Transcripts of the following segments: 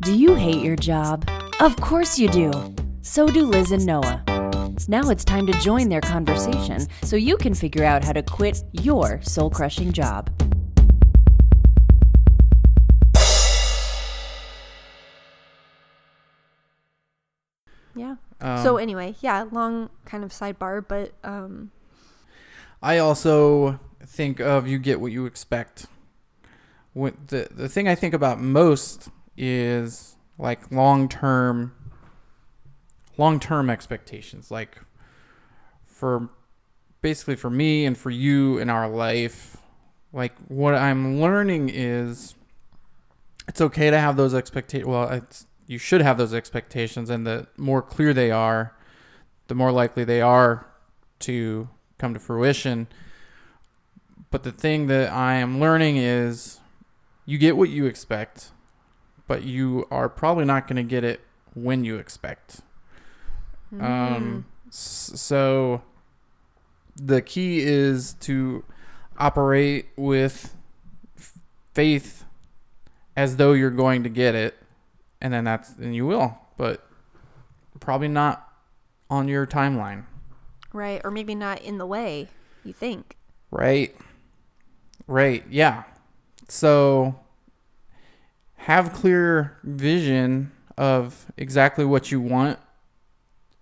Do you hate your job? Of course you do. So do Liz and Noah. Now it's time to join their conversation so you can figure out how to quit your soul crushing job. Yeah. Um, so anyway, yeah, long kind of sidebar, but um I also think of you get what you expect. What the the thing I think about most is like long term long term expectations. Like for basically for me and for you in our life, like what I'm learning is it's okay to have those expectations. Well, it's you should have those expectations, and the more clear they are, the more likely they are to come to fruition. But the thing that I am learning is you get what you expect, but you are probably not going to get it when you expect. Um, so the key is to operate with faith as though you're going to get it, and then that's and you will, but probably not on your timeline. Right, or maybe not in the way you think. Right. Right. Yeah. So have clear vision of exactly what you want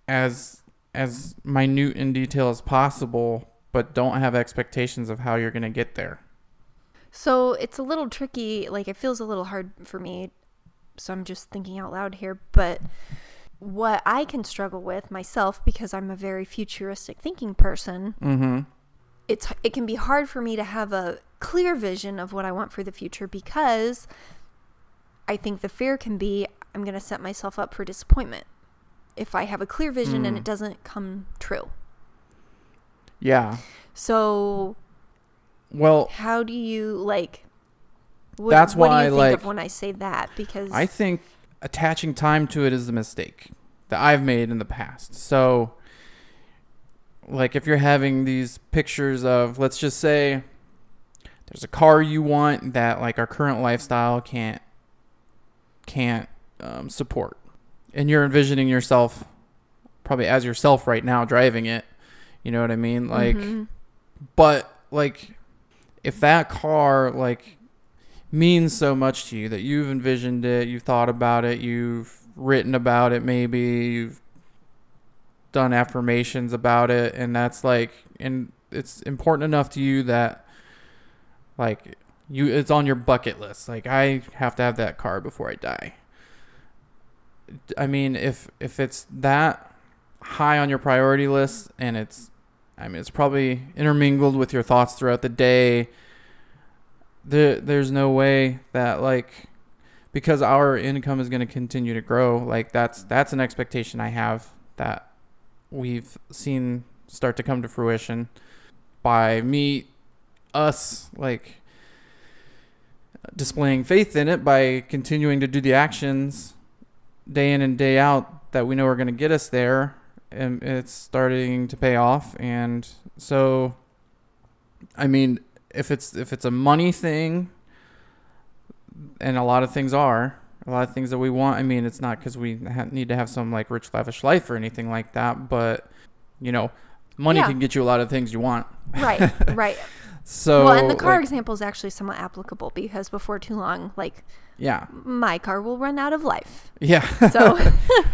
as as minute in detail as possible, but don't have expectations of how you're going to get there. So it's a little tricky, like it feels a little hard for me. So I'm just thinking out loud here, but what I can struggle with myself because I'm a very futuristic thinking person, Mhm. it's it can be hard for me to have a clear vision of what I want for the future because I think the fear can be I'm going to set myself up for disappointment if I have a clear vision and Mm. it doesn't come true. Yeah. So Well, how do you like what, That's what do why, you think like, of when I say that because I think attaching time to it is a mistake that I've made in the past. So, like, if you're having these pictures of, let's just say, there's a car you want that like our current lifestyle can't can't um, support, and you're envisioning yourself probably as yourself right now driving it. You know what I mean? Like, Mhm. but like, if that car like means so much to you that you've envisioned it, you've thought about it, you've written about it, maybe you've done affirmations about it, and that's like, and it's important enough to you that like you it's on your bucket list. Like I have to have that car before I die. I mean, if if it's that high on your priority list and it's I mean, it's probably intermingled with your thoughts throughout the day. There, there's no way that like because our income is going to continue to grow. Like that's that's an expectation I have that we've seen start to come to fruition by me, us like displaying faith in it by continuing to do the actions day in and day out that we know are going to get us there and it's starting to pay off and so i mean if it's if it's a money thing and a lot of things are a lot of things that we want i mean it's not because we ha- need to have some like rich lavish life or anything like that but you know money Yeah. can get you a lot of things you want right, right. so well, and the car like, example is actually somewhat applicable because before too long, like yeah my car will run out of life. yeah So,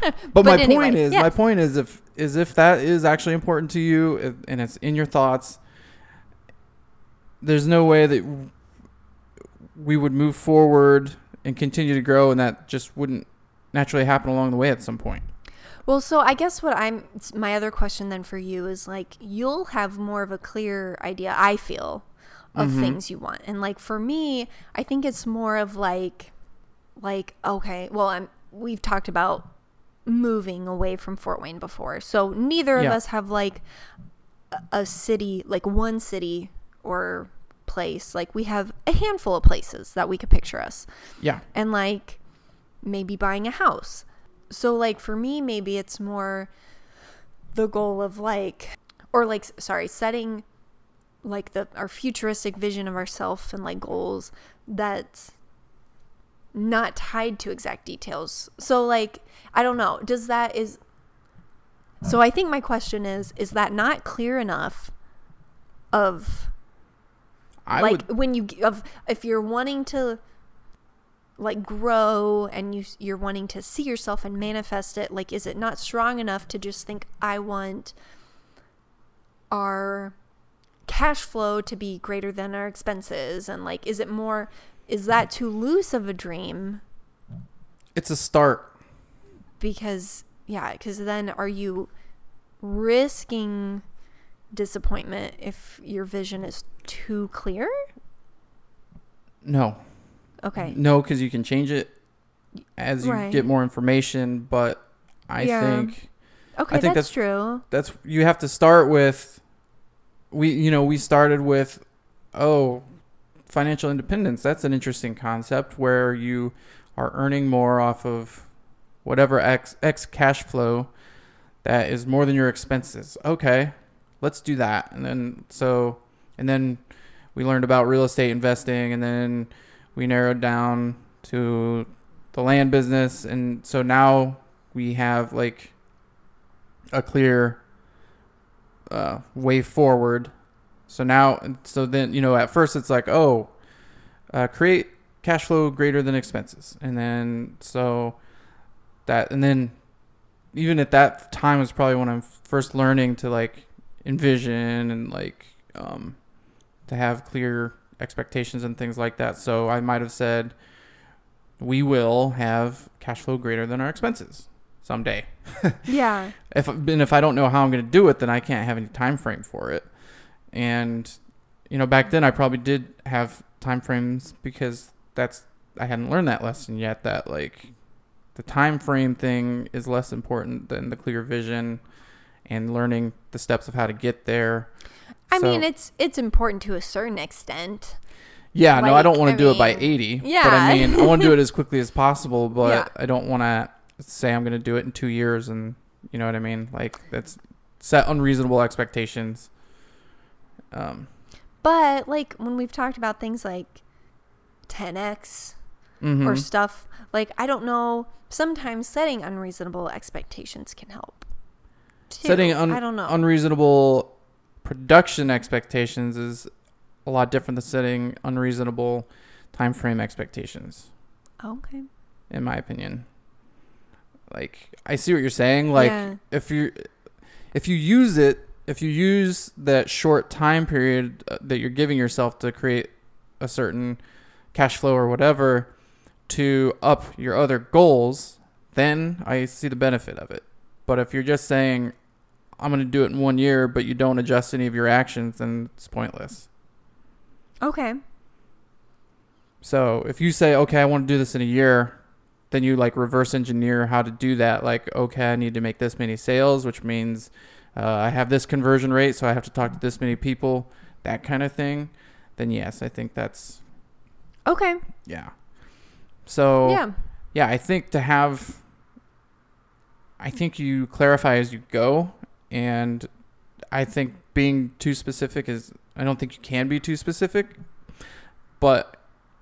but, But my anyway, point is my point is if is if that is actually important to you and it's in your thoughts there's no way that we would move forward and continue to grow and that just wouldn't naturally happen along the way at some point well, so I guess what I'm my other question then for you is like you'll have more of a clear idea. I feel of Mhm. things you want, and like for me, I think it's more of like, like okay, well, I'm we've talked about moving away from Fort Wayne before, so neither of us have like a city, like one city or place. Like we have a handful of places that we could picture us yeah and like maybe buying a house. So like for me maybe it's more the goal of like or like sorry, setting like the our futuristic vision of ourself and like goals that's not tied to exact details. So like I don't know, does that is so I think my question is is that not clear enough of I like would when you of if you're wanting to like grow and you you're wanting to see yourself and manifest it like is it not strong enough to just think i want our cash flow to be greater than our expenses and like is it more is that too loose of a dream it's a start. because yeah because then are you risking disappointment if your vision is too clear No. okay No, because you can change it as you Right. get more information, but I Yeah. think okay think that's that's- true that's you have to start with we you know we started with oh financial independence that's an interesting concept where you are earning more off of whatever x x cash flow that is more than your expenses okay let's do that and then so and then we learned about real estate investing and then we narrowed down to the land business and so now we have like a clear uh, way forward. So now, so then, you know, at first it's like, oh, uh, create cash flow greater than expenses. And then, so that, and then even at that time was probably when I'm first learning to like envision and like, um, to have clear expectations and things like that. So I might have said, we will have cash flow greater than our expenses someday yeah if and if I don't know how I'm going to do it, then I can't have any time frame for it. And you know, back then I probably did have time frames because that's I hadn't learned that lesson yet. That like the time frame thing is less important than the clear vision and learning the steps of how to get there. I So- mean, it's it's important to a certain extent. Yeah, no, I don't want to do it by 80. Yeah. But. I mean, I want to do it as quickly as possible, but Yeah. I don't want to say I'm going to do it in two years and, you know what I mean? Like, that's set unreasonable expectations. Um, But like when we've talked about things like 10x mhm. or stuff, like I don't know. Sometimes setting unreasonable expectations can help. Too. Setting un- I don't know. unreasonable production expectations is a lot different than setting unreasonable time frame expectations. okay. in my opinion. Like I see what you're saying. Like Yeah. if you if you use it, if you use that short time period uh, that you're giving yourself to create a certain cash flow or whatever to up your other goals, then I see the benefit of it. But if you're just saying I'm going to do it in 1 year but you don't adjust any of your actions, then it's pointless. Okay. So if you say, okay, I want to do this in a year, then you like reverse engineer how to do that. Like, okay, I need to make this many sales, which means uh, I have this conversion rate, so I have to talk to this many people, that kind of thing. Then yes, I think that's Okay. yeah. So Yeah. yeah, I think to have, I think you clarify as you go, and I think being too specific is, I don't think you can be too specific, but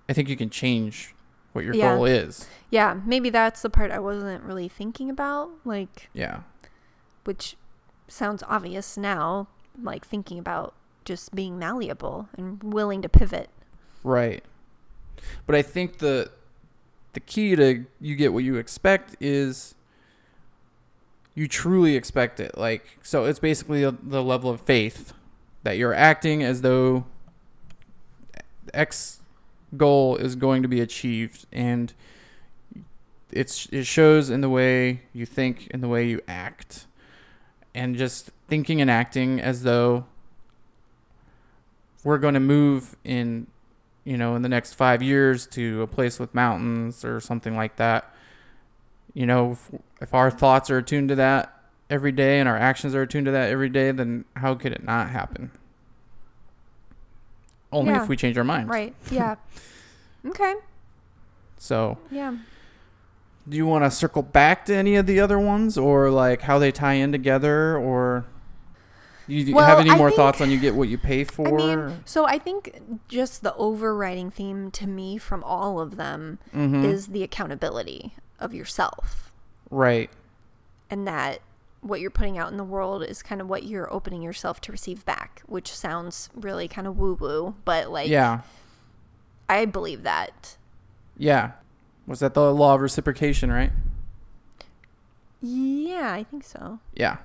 I think you can change what your Yeah. goal is. Yeah. Maybe that's the part I wasn't really thinking about. Like, Yeah. which sounds obvious now. Like thinking about just being malleable and willing to pivot. Right. But I think the the key to you get what you expect is you truly expect it. Like so it's basically the level of faith that you're acting as though X goal is going to be achieved. And it's it shows in the way you think in the way you act. And just thinking and acting as though we're going to move in you know in the next five years to a place with mountains or something like that you know if, if our thoughts are attuned to that every day and our actions are attuned to that every day then how could it not happen only Yeah. if we change our minds Right. Yeah. okay. so Yeah. do you want to circle back to any of the other ones or like how they tie in together or You, do you Well, have any I more think- thoughts on you get what you pay for? I mean, so I think just the overriding theme to me from all of them Mhm. is the accountability of yourself. right. and that what you're putting out in the world is kind of what you're opening yourself to receive back, which sounds really kind of woo woo, but like, yeah. I believe that. Yeah. Was that the law of reciprocation, right? Yeah, I think so. Yeah.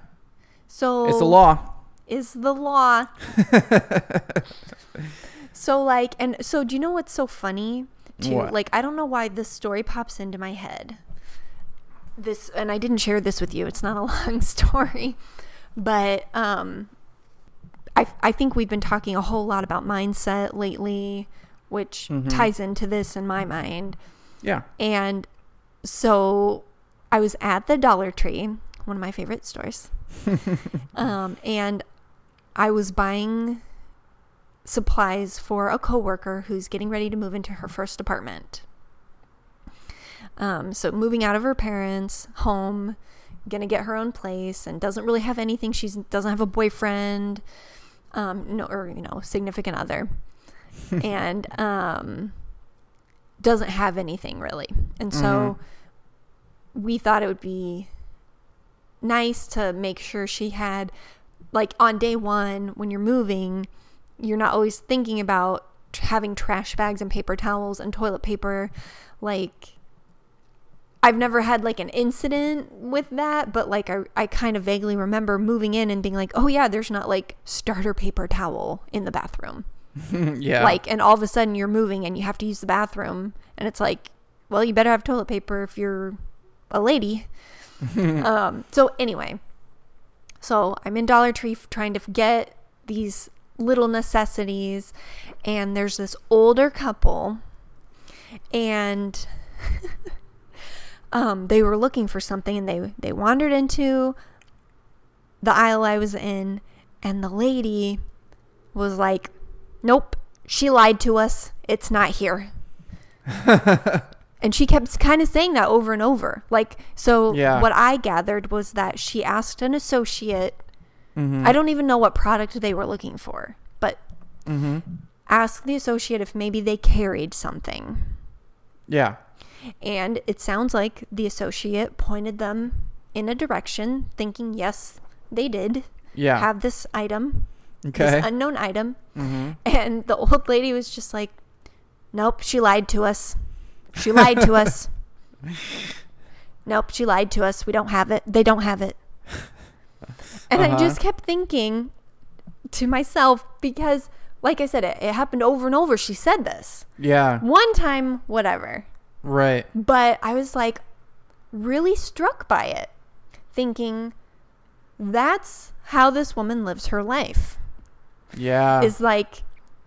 So It's a law. Is the law. so like, and so do you know what's so funny? Too What? like, I don't know why this story pops into my head. This, and I didn't share this with you. It's not a long story, but um, I I think we've been talking a whole lot about mindset lately, which Mhm. ties into this in my mind. Yeah. And so I was at the Dollar Tree, one of my favorite stores. um, and I was buying supplies for a coworker who's getting ready to move into her first apartment. Um, so moving out of her parents' home, gonna get her own place, and doesn't really have anything. She doesn't have a boyfriend, um, no, or you know, significant other, and um, doesn't have anything really. And so we thought it would be nice to make sure she had, like, on day one when you're moving, you're not always thinking about having trash bags and paper towels and toilet paper. Like, I've never had like an incident with that, but like I, I kind of vaguely remember moving in and being like, oh yeah, there's not like starter paper towel in the bathroom. yeah. Like, and all of a sudden you're moving and you have to use the bathroom, and it's like, well, you better have toilet paper if you're a lady. um, so anyway, so I'm in Dollar Tree trying to get these little necessities, and there's this older couple, and um, they were looking for something, and they they wandered into the aisle I was in, and the lady was like, "Nope, she lied to us. It's not here." and she kept kind of saying that over and over. Like, so Yeah. what I gathered was that she asked an associate. Mhm. I don't even know what product they were looking for, but mm-hmm. asked the associate if maybe they carried something. Yeah. And it sounds like the associate pointed them in a direction, thinking, yes, they did Yeah. have this item, okay. this unknown item. mhm. And the old lady was just like, nope, she lied to us. She lied to us. Nope, she lied to us. We don't have it. They don't have it. And I Uh-huh. just kept thinking to myself because, like I said, it, it happened over and over. She said this. Yeah. One time, whatever. Right. But I was like really struck by it, thinking that's how this woman lives her life. Yeah. Is like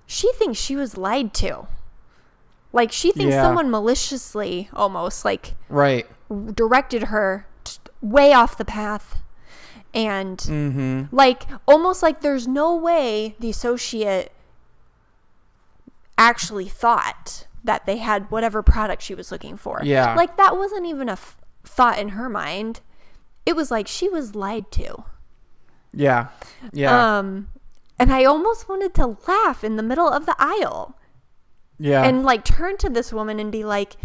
she thinks she was lied to. Like she thinks Yeah. someone maliciously almost like right. directed her way off the path and Mhm. like almost like there's no way the associate actually thought that they had whatever product she was looking for. Yeah. Like that wasn't even a f- thought in her mind. It was like she was lied to. Yeah. Yeah. Um and I almost wanted to laugh in the middle of the aisle yeah. and like turn to this woman and be like,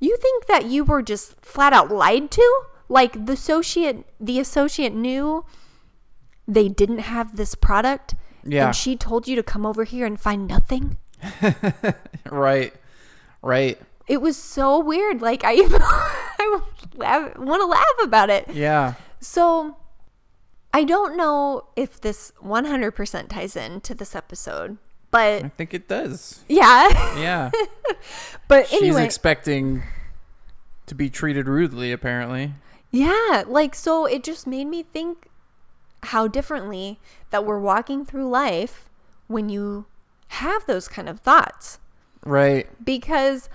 "You think that you were just flat out lied to? Like the associate, the associate knew they didn't have this product, Yeah. and she told you to come over here and find nothing." right. Right. It was so weird. Like I, I want to laugh about it. Yeah. So I don't know if this 100% ties in to this episode, but I think it does. yeah. Yeah. but She's anyway, expecting to be treated rudely, apparently. Yeah, like so it just made me think how differently that we're walking through life when you have those kind of thoughts. Right. Because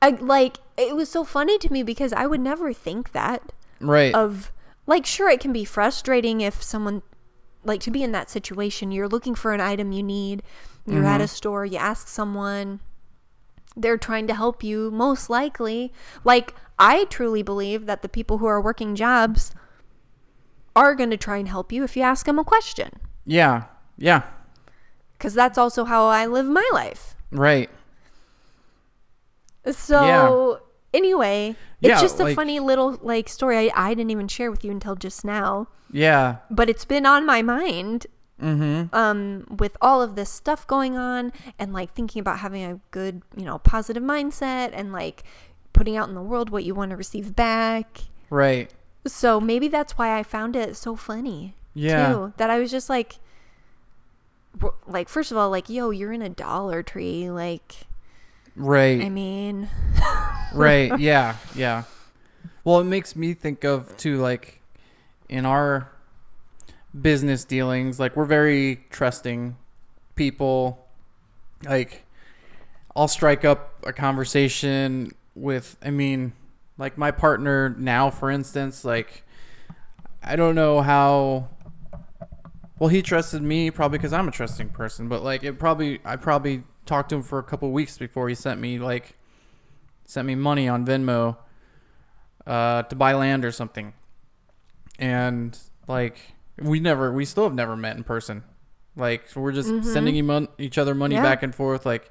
I like it was so funny to me because I would never think that Right. of like sure it can be frustrating if someone like to be in that situation you're looking for an item you need you're at a mm-hmm. store you ask someone they're trying to help you most likely like i truly believe that the people who are working jobs are going to try and help you if you ask them a question. Yeah. Yeah. Because that's also how I live my life. Right. So, anyway, it's Yeah, just a like- funny little like story I, I didn't even share with you until just now. Yeah. But it's been on my mind Mm-hmm. um, with all of this stuff going on and like thinking about having a good, you know, positive mindset and like putting out in the world what you want to receive back. Right. So maybe that's why I found it so funny. Yeah. Too, that I was just like, like first of all, like yo, you're in a Dollar Tree. Like, Right. I mean, right yeah yeah well it makes me think of too like in our business dealings like we're very trusting people like i'll strike up a conversation with i mean like my partner now for instance like i don't know how well he trusted me probably because i'm a trusting person but like it probably i probably talked to him for a couple weeks before he sent me like sent me money on Venmo uh, to buy land or something. And like we never, we still have never met in person. Like we're just sending em- mon- each other money Yeah. back and forth. Like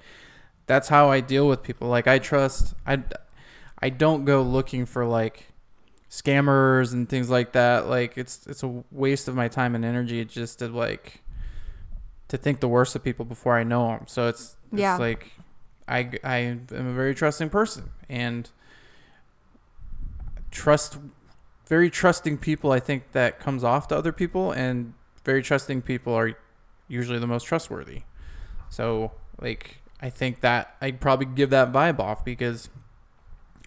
that's how I deal with people. Like I trust. I I don't go looking for like scammers and things like that. Like it's it's a waste of my time and energy just to like to think the worst of people before I know them. So it's, it's Yeah. like I I am a very trusting person and trust very trusting people I think that comes off to other people and very trusting people are usually the most trustworthy. So like I think that I'd probably give that vibe off because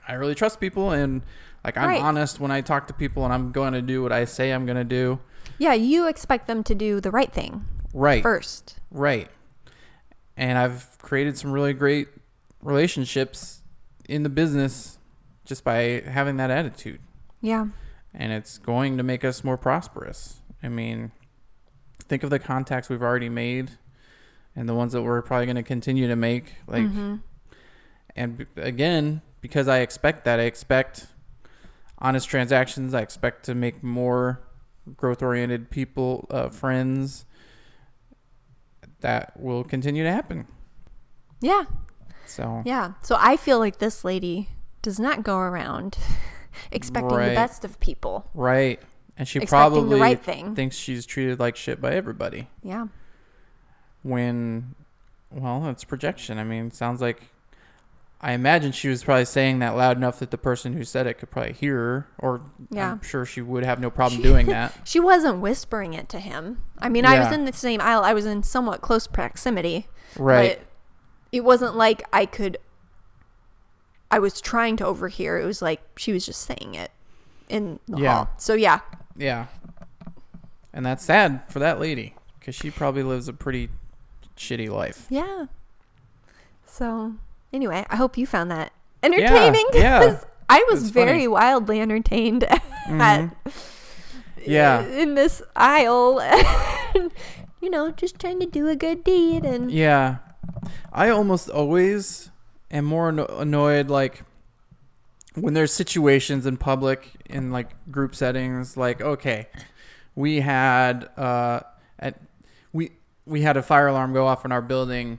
I really trust people and like I'm Right. honest when I talk to people and I'm going to do what I say I'm going to do. yeah, you expect them to do the right thing Right. first. Right. And I've created some really great relationships in the business just by having that attitude. Yeah. And it's going to make us more prosperous. I mean, think of the contacts we've already made and the ones that we're probably going to continue to make. Like, Mhm. and b- again, because I expect that, I expect honest transactions. I expect to make more growth oriented people, uh, friends. That will continue to happen. Yeah. So, Yeah. So I feel like this lady does not go around expecting Right. the best of people. right. And she probably right thinks she's treated like shit by everybody. Yeah. When well it's projection i mean sounds like i imagine she was probably saying that loud enough that the person who said it could probably hear her or Yeah. i'm sure she would have no problem doing that She wasn't whispering it to him. I mean, I was in the same aisle. I was in somewhat close proximity. right But it wasn't like I could. I was trying to overhear. It was like she was just saying it in the Yeah. hall. So yeah, yeah and that's sad for that lady because she probably lives a pretty shitty life yeah. So anyway, I hope you found that entertaining. yeah. 'cause I was It's very funny. wildly entertained at Mhm. Yeah. in this aisle. you know, just trying to do a good deed and Yeah. I almost always am more anno- annoyed like when there's situations in public in like group settings like okay, we had uh at we had a fire alarm go off in our building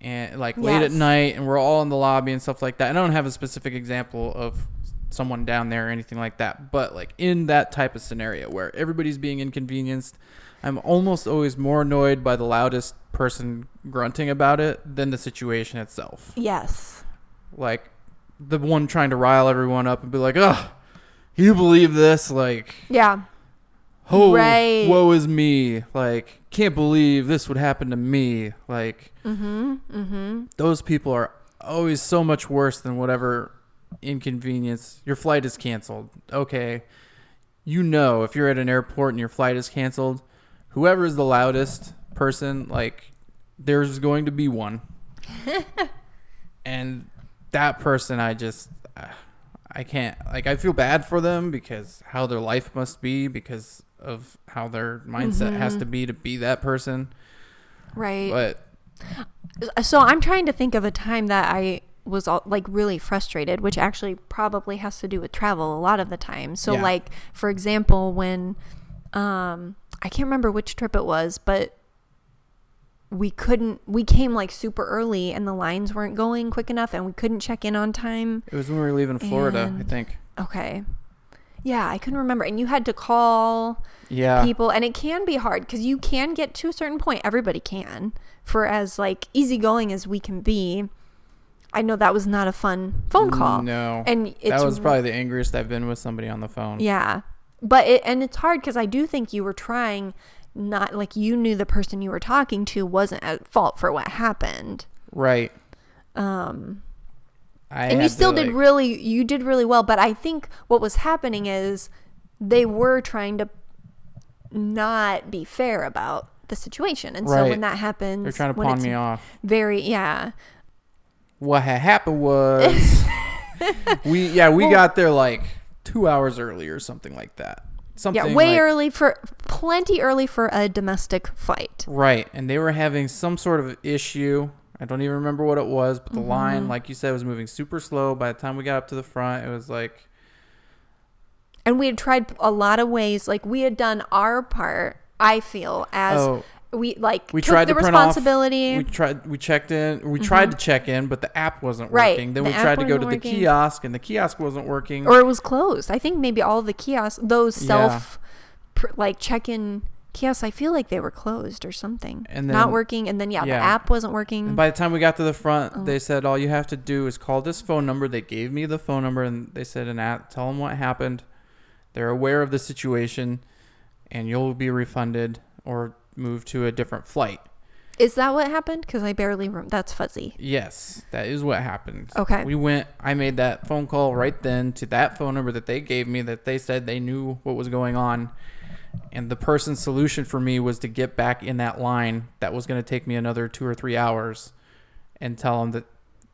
and like late at night and we're all in the lobby and stuff like that. I don't have a specific example of someone down there or anything like that, but like in that type of scenario where everybody's being inconvenienced, I'm almost always more annoyed by the loudest person grunting about it than the situation itself. yes. Like the one trying to rile everyone up and be like, "Ugh, you believe this?" Like, Yeah. "Oh, Right. woe is me!" Like, can't believe this would happen to me. Like, Mm-hmm. Mm-hmm. those people are always so much worse than whatever inconvenience. Your flight is canceled. Okay. You know, if you're at an airport and your flight is canceled, whoever is the loudest person, like, there's going to be one. and that person, I just, uh, I can't, like, I feel bad for them because how their life must be, because of how their mindset has to be to be that person. Right. But, so I'm trying to think of a time that I was all, like really frustrated, which actually probably has to do with travel a lot of the time. So Yeah. like for example, when um I can't remember which trip it was, but we couldn't we came like super early and the lines weren't going quick enough and we couldn't check in on time. It was when we were leaving Florida, I think. Okay. Yeah, I couldn't remember. And you had to call Yeah. people and it can be hard because you can get to a certain point. Everybody can. For as like easygoing as we can be. I know that was not a fun phone call. No. And it's that was probably the angriest I've been with somebody on the phone. Yeah. But it and it's hard because I do think you were trying not like you knew the person you were talking to wasn't at fault for what happened. Right. Um I and you still to, did like- really you did really well, but I think what was happening is they were trying to not be fair about the situation. And so when that happens They're trying to pawn me off. very yeah. What had happened was we yeah we Well- got there like two hours early or something like that. Something Yeah, way like- early for plenty early for a domestic fight. Right, and they were having some sort of issue. I don't even remember what it was, but the Mm-hmm. line, like you said, was moving super slow. By the time we got up to the front, it was like and we had tried a lot of ways like we had done our part i feel as Oh. We like we took tried the to print off- responsibility we tried, we checked in, we tried mm-hmm. to check in, but the app wasn't Right, working. Then the we tried to go to wasn't the kiosk, and the kiosk wasn't working. or it was closed i think maybe all the kiosks those Yeah. self pr- like check-in kiosks i feel like they were closed or something And not working and then yeah, the app wasn't working And by the time we got to the front, Oh. they said all you have to do is call this phone number. They gave me the phone number and they said, and at, tell them what happened. They're aware of the situation, and you'll be refunded or moved to a different flight. is that what happened because i barely rem- that's fuzzy Yes, that is what happened. Okay. We went. I made that phone call right then to that phone number that they gave me. That they said they knew what was going on, and the person's solution for me was to get back in that line. That was going to take me another two or three hours, and tell them that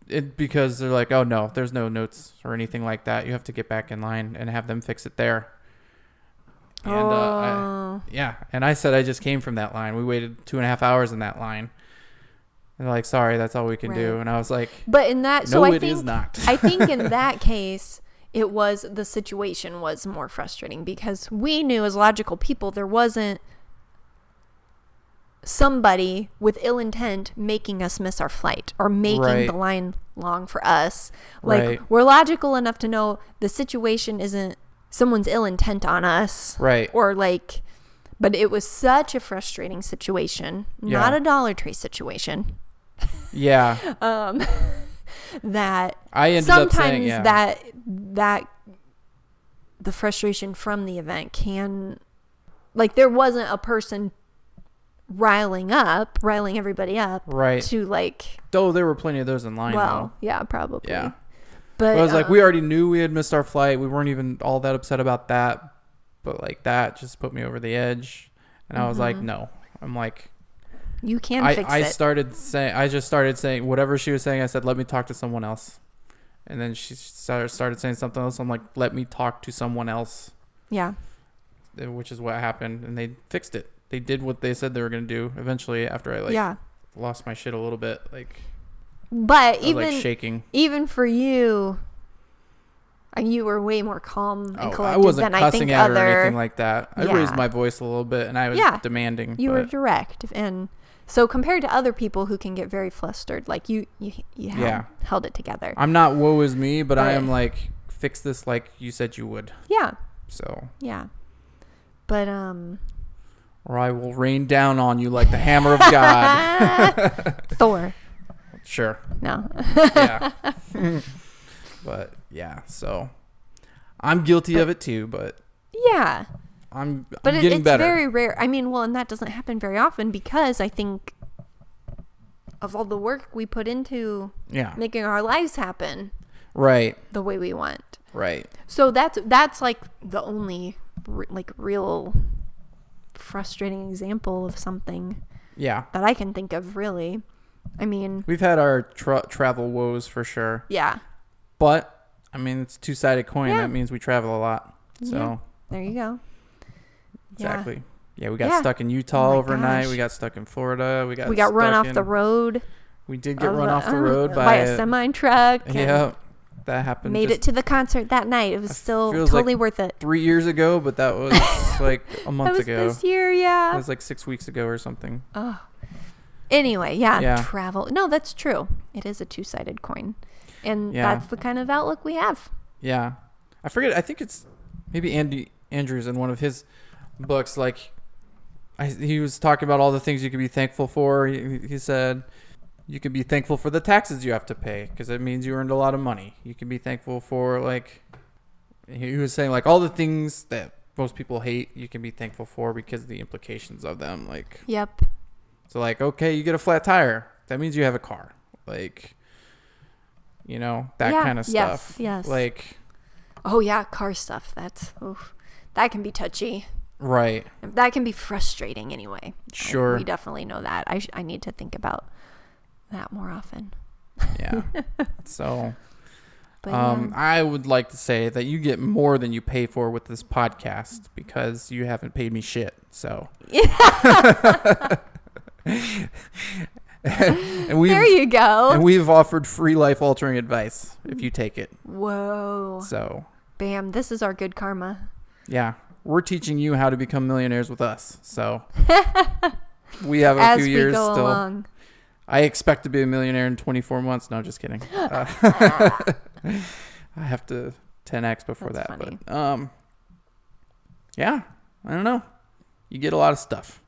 it because they're like, oh no, there's no notes or anything like that. You have to get back in line and have them fix it there. And uh, I, oh yeah, and I said I just came from that line. We waited two and a half hours in that line. And they're like, sorry, that's all we can do. And I was like, but in that so no, i it think is not. I think in that case, it was the situation was more frustrating because we knew as logical people there wasn't somebody with ill intent making us miss our flight or making Right. the line long for us. Like Right. we're logical enough to know the situation isn't someone's ill intent on us right. or like but it was such a frustrating situation, not a Dollar Tree situation. Yeah. Um that I sometimes saying, yeah. that that the frustration from the event can like there wasn't a person riling up riling everybody up right. to like Though there were plenty of those in line. well yeah probably. Yeah. But But I was like, um, we already knew we had missed our flight. We weren't even all that upset about that. But like that just put me over the edge. And I was like, no. I'm like, you can I, Mm-hmm. fix I it started saying, I just started saying whatever she was saying. I said, let me talk to someone else. And then she started started saying something else. I'm like, let me talk to someone else, yeah which is what happened. And they fixed it. They did what they said they were going to do eventually after I like yeah lost my shit a little bit. Like, but even like shaking. even for you uh, you were way more calm and Oh, collected I wasn't than I think at her or other anything like that. I raised my voice a little bit and I was Yeah. demanding. you were direct and so compared to other people who can get very flustered like you you, you held, Yeah. held it together I'm not woe is me, but I am like fix this like you said you would. yeah So, yeah but um or I will rain down on you like the hammer of God. thor sure. no Yeah. but yeah, so I'm guilty of it too, but yeah I'm, but I'm it, getting it's better. very rare i mean well and that doesn't happen very often because i think of all the work we put into yeah. making our lives happen Right. the way we want Right. So that's that's like the only re- like real frustrating example of something Yeah. that I can think of really. I mean, We've had our tra- travel woes for sure. yeah. But I mean, it's two sided coin. Yeah. That means we travel a lot. So Yeah. There you go. Exactly. Yeah, we got Yeah. stuck in Utah Oh overnight. gosh. We got stuck in Florida. We got we got run off in- the road. We did get run off the uh, road by, by a semi truck. Yeah. that happened. Made it to the concert that night. It was still feels like totally worth it. three years ago, but that was like a month ago. this year, yeah. It was like six weeks ago or something. Oh. Anyway, yeah, Yeah. travel. No, that's true. It is a two-sided coin, and Yeah. that's the kind of outlook we have. Yeah, I forget. I think it's maybe Andy Andrews in one of his books. Like, I, he was talking about all the things you could be thankful for. He, he said you can be thankful for the taxes you have to pay because it means you earned a lot of money. You can be thankful for like he was saying like all the things that most people hate. You can be thankful for because of the implications of them. Like, Yep. So like okay, you get a flat tire. That means you have a car. Like. You know that Yeah, kind of stuff. yes. yes. Like Oh yeah, car stuff. That's oof. that can be touchy. right. That can be frustrating anyway. Sure. We definitely know that. I sh- I need to think about that more often. Yeah. so, But um, yeah. I would like to say that you get more than you pay for with this podcast because you haven't paid me shit. So, and we've there you go. and we've offered free life altering advice if you take it. Whoa. So, Bam, this is our good karma. yeah, we're teaching you how to become millionaires with us. So, we have a As few years still. along. I expect to be a millionaire in 24 months. No, just kidding. Uh, I have to 10x before That's that. funny. But um, yeah, I don't know. You get a lot of stuff.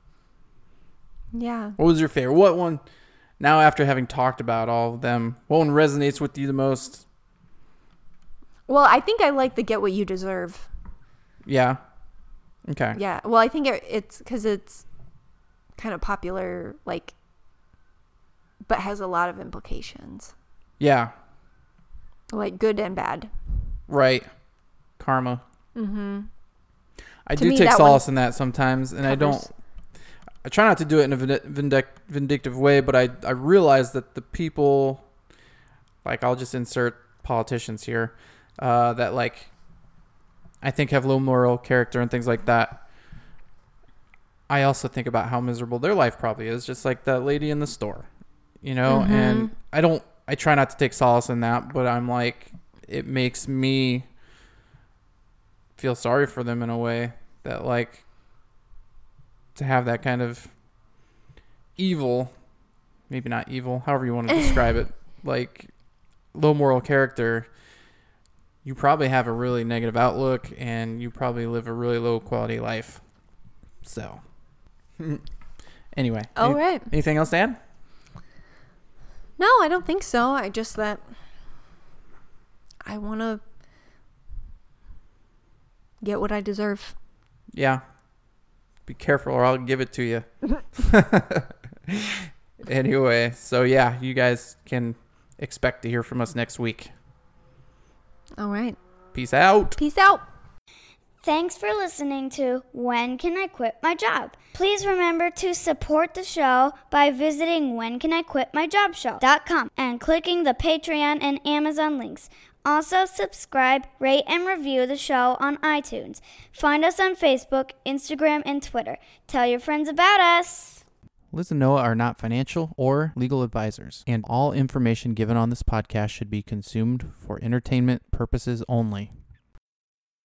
Yeah. What was your favorite? What one? Now, after having talked about all of them, what one resonates with you the most? Well, I think I like the get what you deserve. Yeah. Okay. Yeah. Well, I think it, it's because it's kind of popular, like, but has a lot of implications, Yeah. like good and bad. Right. Karma. Mm-hmm. I To do me, take solace in that sometimes, and I don't. I try not to do it in a vindic- vindic- vindictive way, but I I realize that the people, like I'll just insert politicians here, uh, that like, I think have low moral character and things like that. I also think about how miserable their life probably is, just like that lady in the store, you know. And I don't. I try not to take solace in that, but I'm like, it makes me feel sorry for them in a way that like to have that kind of evil maybe not evil however you want to describe it like low moral character you probably have a really negative outlook and you probably live a really low quality life so anyway All any- right. anything else to add No, I don't think so. I just that I want to get what I deserve. Yeah. Be careful or I'll give it to you. anyway, so yeah, you guys can expect to hear from us next week. All right. Peace out. Peace out. Thanks for listening to When Can I Quit My Job? Please remember to support the show by visiting whencanIquitmyjobshow.com and clicking the Patreon and Amazon links. Also, subscribe, rate, and review the show on iTunes. Find us on Facebook, Instagram, and Twitter. Tell your friends about us. Liz and Noah are not financial or legal advisors, and all information given on this podcast should be consumed for entertainment purposes only.